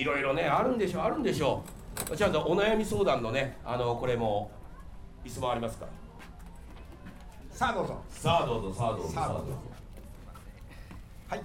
いろいろねあるんでしょうあるんでしょう。じゃあお悩み相談のねあのこれも椅子もありますか？らさあどうぞさあどうぞさあどうぞ。さあどうぞ。はい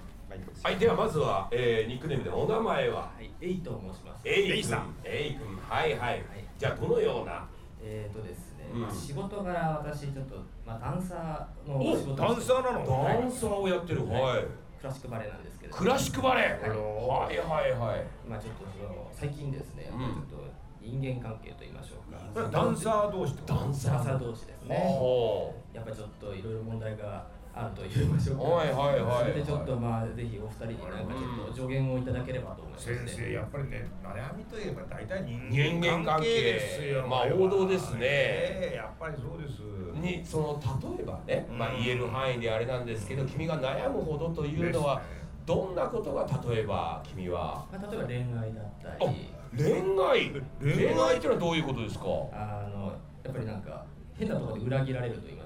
はいではまずは、えー、ニックネームでお名前は？はい、エイと申します。エイ君。エイさん。エイ君。はいはい、じゃあどのような。えーとですね、うん。まあ仕事柄私ちょっとまあダンサーのお仕事をダンサーなの？ダンサーをやってる。はい、クラシックバレエなんですけど、クラシックバレエ？はい。はいはいはい。まあちょっとその最近ですね、うん。ちょっと人間関係と言いましょうか。ダンサー同士ダンサー同士ですね。ほやっぱりちょっといろいろ問題があると言いましょうか。はいはいはい。はいそれでちょっとまあぜひお二人になんかちょっと助言をいただければと思いまして。先生やっぱりね悩みといえば大体人人間関係ですよ。まあ王道ですね。ええやっぱりそうです。うにその例えばね、まあ、うん言える範囲であれなんですけど君が悩むほどというのはどんなことが例えば君は？まあ例えば恋愛だったあり。恋愛？恋愛っていうのはどういうことですか？あのやっぱりなんか変なところで裏切られると言いまし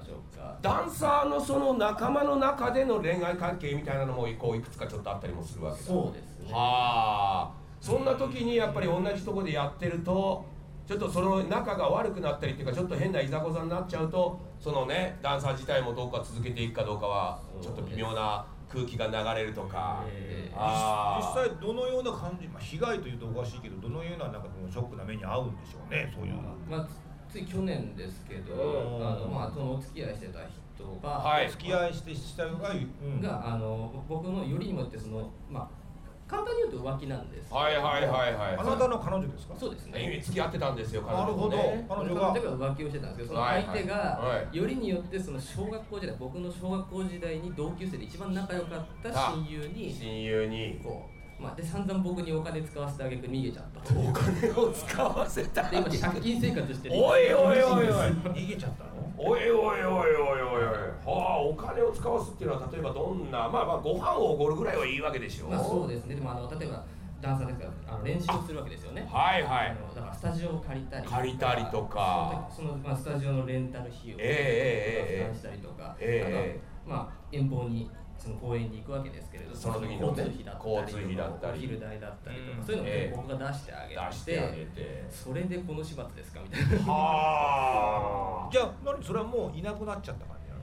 ょうか。ダンサーのその仲間の中での恋愛関係みたいなのもこういくつかちょっとあったりもするわけだ。そうですね。はあ。そんな時にやっぱり同じところでやってるとちょっとその仲が悪くなったりっていうかちょっと変ないざこざになっちゃうとそのねダンサー自体もどうか続けていくかどうかはちょっと微妙な空気が流れるとか、えー。実際どのような感じ、まあ、被害というとおかしいけどどのようななんかこのショックな目に遭うんでしょうねそういうまあつつい去年ですけど、うん。あのまあそのお付き合いしてた人が、はい。付き合いしてしたが、うん、があの僕のよりにもってそのまあ簡単に言うと浮気なんです。はいはいはいはい。あなたの彼女ですか？そうですね。付き合ってたんですよ彼なるほど。女とね彼女が例えば浮気をしてたんですけど、そのはい相手が、はいよりによってその小学校時代、僕の小学校時代に同級生で一番仲良かった親友に、親友に。こう、まあ、で散々僕にお金使わせてあげく逃げちゃった。と。お金を使わせたで今借金生活してる。おいおいおいおい逃げちゃったの？おいおいおいおいおい。おいはあお金を使わすっていうのは例えばどんな？まあまあご飯をおごるぐらいはいいわけでしょ。まあそうですね。でもあの例えばダンサーですからあの練習をするわけですよね。はいはい。あのだからスタジオを借りたり借りたりとか。そのそのまあスタジオのレンタル費用をええええええ負担したりとか、ええ。あとはまあ遠方にその公園に行くわけですけれど、その時のね交通費だったり、交通費だったり。お昼代だったりとか、うん。そういうのをええ僕が出してあげて、出してあげて。それでこの始末ですかみたいな。はあ。じゃあ何それはもういなくなっちゃった感じな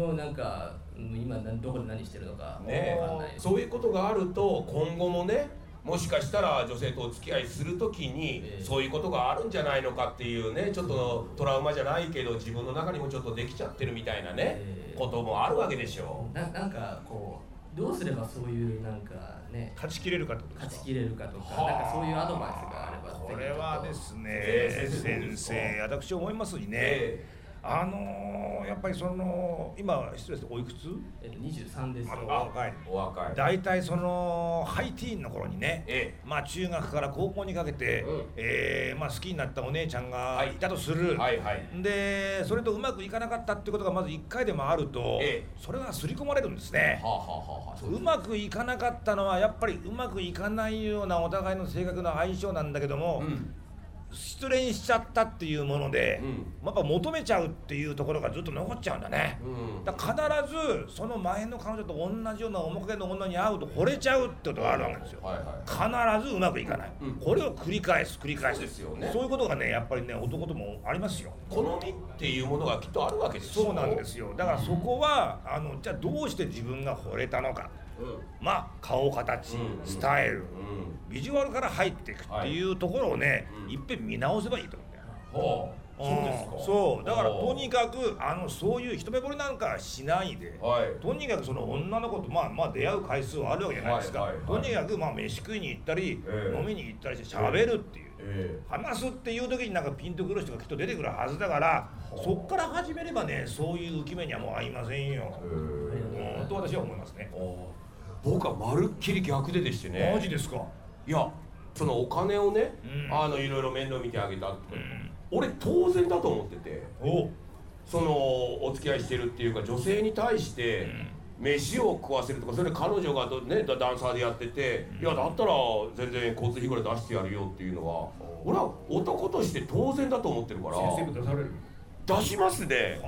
の？もうなんかうん今何どこで何してるのかかんないです。そういうことがあると今後もねもしかしたら女性とお付き合いするときにええ。そういうことがあるんじゃないのかっていうねちょっとトラウマじゃないけど自分の中にもちょっとできちゃってるみたいなねええ。こともあるわけでしょななんかこうどうすればそういうなんかね勝ちきれるかとか？勝ちきれるかとか、はあ。なんかそういうアドバイスがあればこれはですねええ先生私思いますにね、えあのーやっぱりその今失礼ですおいくつ？えっと23ですまだあ若い。お若い。大体そのハイティーンの頃にね、えまあ中学から高校にかけて、うん。えーまあ、好きになったお姉ちゃんがはい。いたとする、はいはい。でそれとうまくいかなかったってことがまず1回でもあると、ええ。それが刷り込まれるんですね。はあ、はあはあううまくいかなかったのはやっぱりうまくいかないようなお互いの性格の相性なんだけども、うん失恋しちゃったっていうもので、うん。やっぱ求めちゃうっていうところがずっと残っちゃうんだね、うん。だから必ずその前の彼女と同じような面影の女に会うと惚れちゃうってことがあるわけですよ。はいはい必ずうまくいかない、うん。これを繰り返す繰り返す。そうですよね。そういうことがねやっぱりね男ともありますよ。好みっていうものがきっとあるわけですよ。そうなんですよ。だからそこはあのじゃあどうして自分が惚れたのか。うんまあ顔形、うん。スタイル、うん。ビジュアルから入っていくっていうところをね、うんいっぺん見直せばいいと思うんだよ。はあそうですか。ん。そう。だからはあとにかくあのそういう一目惚れなんかしないで、はい。とにかくその女の子とまあまあ出会う回数はあるわけじゃないですか、とにかくまあ飯食いに行ったり、ええ。飲みに行ったりして喋るっていう、え話すっていう時になんかピンとくる人がきっと出てくるはずだからそっから始めればねそういう浮き目にはもう合いませんよ、えうん。と私は思いますね、僕はまるっきり逆ででしてね。マジですか。いやそのお金をね、うん。あのいろいろ面倒見てあげたとか、うん。俺当然だと思ってて。お。そのお付き合いしてるっていうか女性に対して飯を食わせるとかそれで彼女がど、ね、ダンサーでやってて、いやだったら全然交通費ぐらい出してやるよっていうのは俺は男として当然だと思ってるから出しますね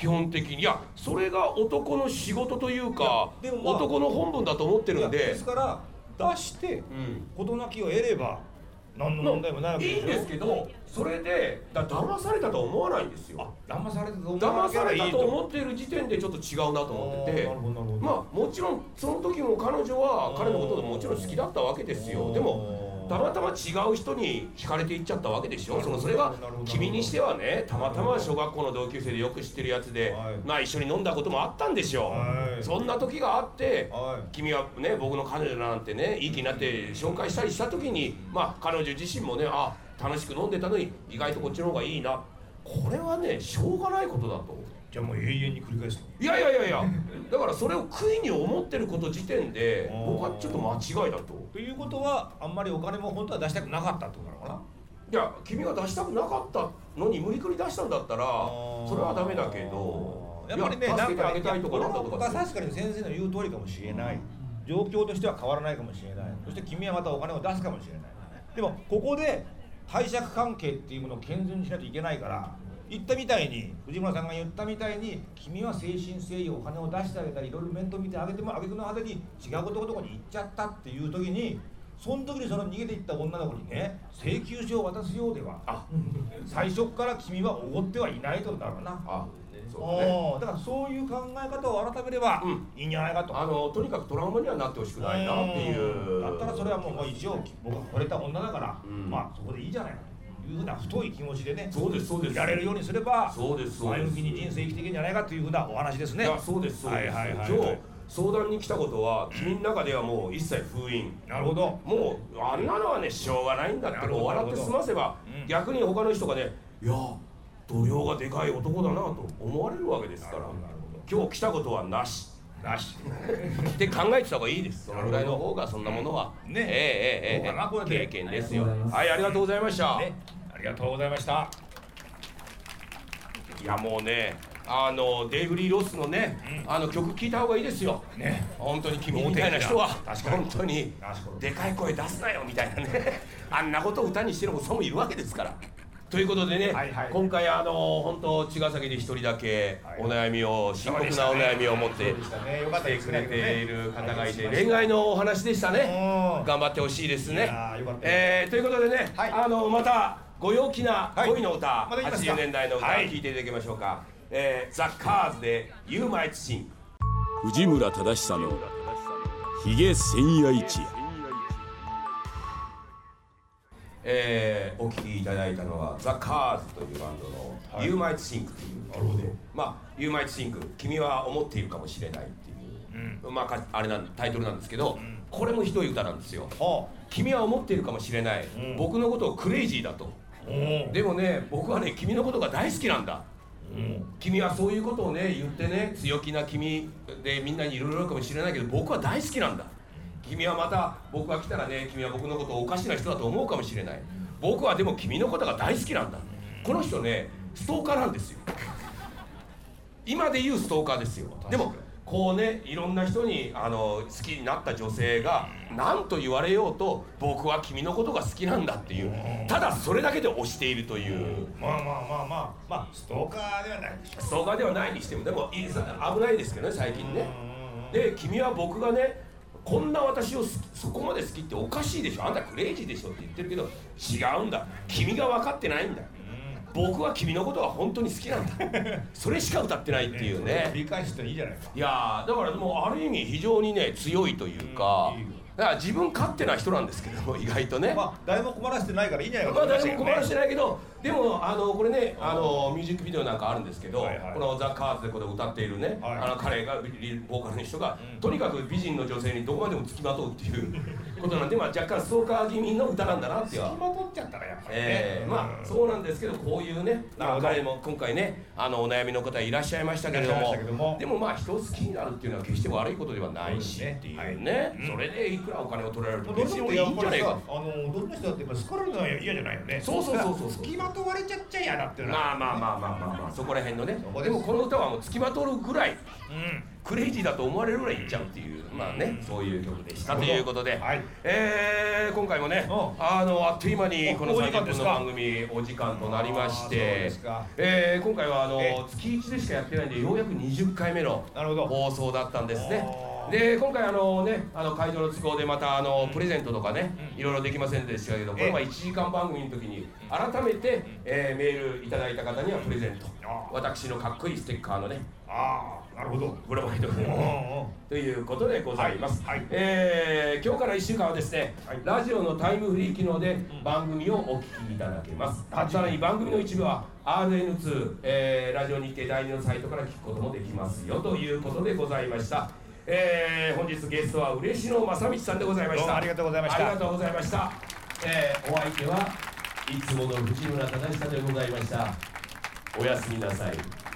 基本的に。いやそれが男の仕事というか、まあ男の本分だと思ってるんで。ですから出してうん。事なきを得れば何の問題もないわけでいいんですけどそれでだ騙されたとは思わないんですよ。あ騙されたと騙されたと思っている時点でちょっと違うなと思ってて。まあもちろんその時も彼女は彼のことでもちろん好きだったわけですよ。でもたまたま違う人に惹かれていっちゃったわけでしょ？そのそれが君にしてはねたまたま小学校の同級生でよく知ってるやつではい。まあ一緒に飲んだこともあったんでしょ？はい。そんな時があってはい。君はね僕の彼女だなんてねいい気になって紹介したりした時にまあ彼女自身もねあ楽しく飲んでたのに意外とこっちの方がいいな。これはねしょうがないことだとじゃあもう永遠に繰り返すの？いやいやいやいや。だからそれを悔いに思ってること時点で僕はちょっと間違いだと。ということはあんまりお金も本当は出したくなかったってことなのかな？いや君が出したくなかったのに無理くり出したんだったらー。それはダメだけどやっぱりね助けてあげたいとかなんだと僕かは確かに先生の言う通りかもしれない。状況としては変わらないかもしれない。そして君はまたお金を出すかもしれない。でもここで貸借関係っていうものを健全にしないといけないから言ったみたいに藤村さんが言ったみたいに君は誠心誠意お金を出してあげたりいろいろ面倒見てあげても挙句の果てに違う男のとこに行っちゃったっていう時にその時にその逃げていった女の子にね請求書を渡すようではあ最初から君はおごってはいないとだろうな。あそうだねだからそういう考え方を改めればうん。いいんじゃないかと、あのとにかくトラウマにはなってほしくないなっていう。だったらそれはもう一応僕が惚れた女だから、うん。まあそこでいいじゃないかというふうな太い気持ちでねそうですそうです。いられるようにすればそうです前向きに人生生きていけんじゃないかというふうなお話ですね。いやそうですそうです、はいはいはい。はい今日相談に来たことは君の中ではもう一切封印。なるほど。もうあんなのはねしょうがないんだってなるほどこう笑って済ませば、うん逆に他の人がねいや度量がでかい男だなと思われるわけですから今日来たことはなし。なし。って考えてた方がいいです。そのぐらいの方がそんなものは。ね。ええええええ。で経験ですよ。はい。ありがとうございました、ね。ありがとうございました。いやもうねあのデイヴ・リー・ロスのね、あの曲聴いた方がいいですよ。ね。本当に君みたいな人は。本当にでかい声出すなよみたいなね。あんなことを歌にしてるおっさんもいるわけですから。ということでね、はいはい。今回あの本当茅ヶ崎で一人だけはい。お悩みを深刻なお悩みを持って来てくれている方がいてはい恋愛のお話でしたね。うん。頑張ってほしいですいねえーということでね、はい。あのまたご陽気な恋の歌、まだ言いますか？80年代の歌をはい。聴いていただきましょうか、えーザ・カーズで「You Might Sing」藤村忠久のひげ千夜一夜えーお聴きいただいたのはザ・カーズというバンドの「はい。You Might Think」という。曲で、まあ「You Might Think」君は思っているかもしれないっていう、まあかあれなんタイトルなんですけど、これもひどい歌なんですよ。は君は思っているかもしれない、うん。僕のことをクレイジーだとでもね僕はね君のことが大好きなんだ。うん。君はそういうことをね言ってね強気な君でみんなにいろいろあるかもしれないけど僕は大好きなんだ。君はまた僕が来たらね君は僕のことをおかしな人だと思うかもしれない。僕はでも君のことが大好きなんだ。この人ねストーカーなんですよ。今で言うストーカーですよ。でもこうねいろんな人にあの好きになった女性が何と言われようと僕は君のことが好きなんだっていう。ただそれだけで推しているという。まあまあまあまあ。まあストーカーではないストーカーではないにしてもでもい危ないですけどね最近ね。で君は僕がねこんな私をそこまで好きっておかしいでしょ。あんたクレイジーでしょって言ってるけど違うんだ。君が分かってないんだ僕は君のことが本当に好きなんだ。それしか歌ってないっていうね。理解していいじゃないか。いやーだからもうある意味非常にね強いというかうん。いいよだから自分勝手な人なんですけども意外とね。まあ誰も困らせてないからいいんじゃないかまあと思い誰も困らせてないけどでもあのこれねあのミュージックビデオなんかあるんですけど、はいはい。このザ・カーズでこれ歌っているね、はい。あの彼がリボーカルの人が、うん。とにかく美人の女性にどこまでも付きまとうっていうことなんで、まあ、若干ストーカー気味の歌なんだなっていう付きまとっちゃったらやっぱりね。えー、まあそうなんですけどこういうね彼も今回ねあのお悩みの方いらっしゃいましたけれども。でもまあ人を好きになるっていうのは決して悪いことではないしっていうはいね、うん。それでいくらお金を取られるとどう別にいいんじゃないか。あのどんな人だって好かれるのは嫌じゃないよねそうそうそうそうそう。付きまとわれちゃっちゃ嫌だっていうのは。まあまあまあまあまあまあそこら辺のね。でもこの歌はもう付きまとるぐらいうんクレイジーだと思われるぐらいいっちゃうっていうまあねそういう曲でした。ということで、はい。えー今回もねうん。あのあっという間にこのおお時間30ですか？分の番組お時間となりましてえー今回はあのえ月1でしかやってないんでようやく20回目の放送だったんですねで今回あのねあの会場の都合でまたあのプレゼントとかねいろいろできませんでしたけどこれは1時間番組の時に改めて、えーメールいただいた方にはプレゼント。あ私のかっこいいステッカーのねああなるほど。ブロマイドということでございます、はいはい。えー今日から1週間はですね、はい。ラジオのタイムフリー機能で番組をお聞きいただけます、さらに番組の一部は RN2、えーラジオ日経第2のサイトから聞くこともできますよということでございましたえー本日ゲストは嬉野正道さんでございました。ありがとうございました。ありがとうございました、えーお相手はいつもの藤村忠久でございました。おやすみなさい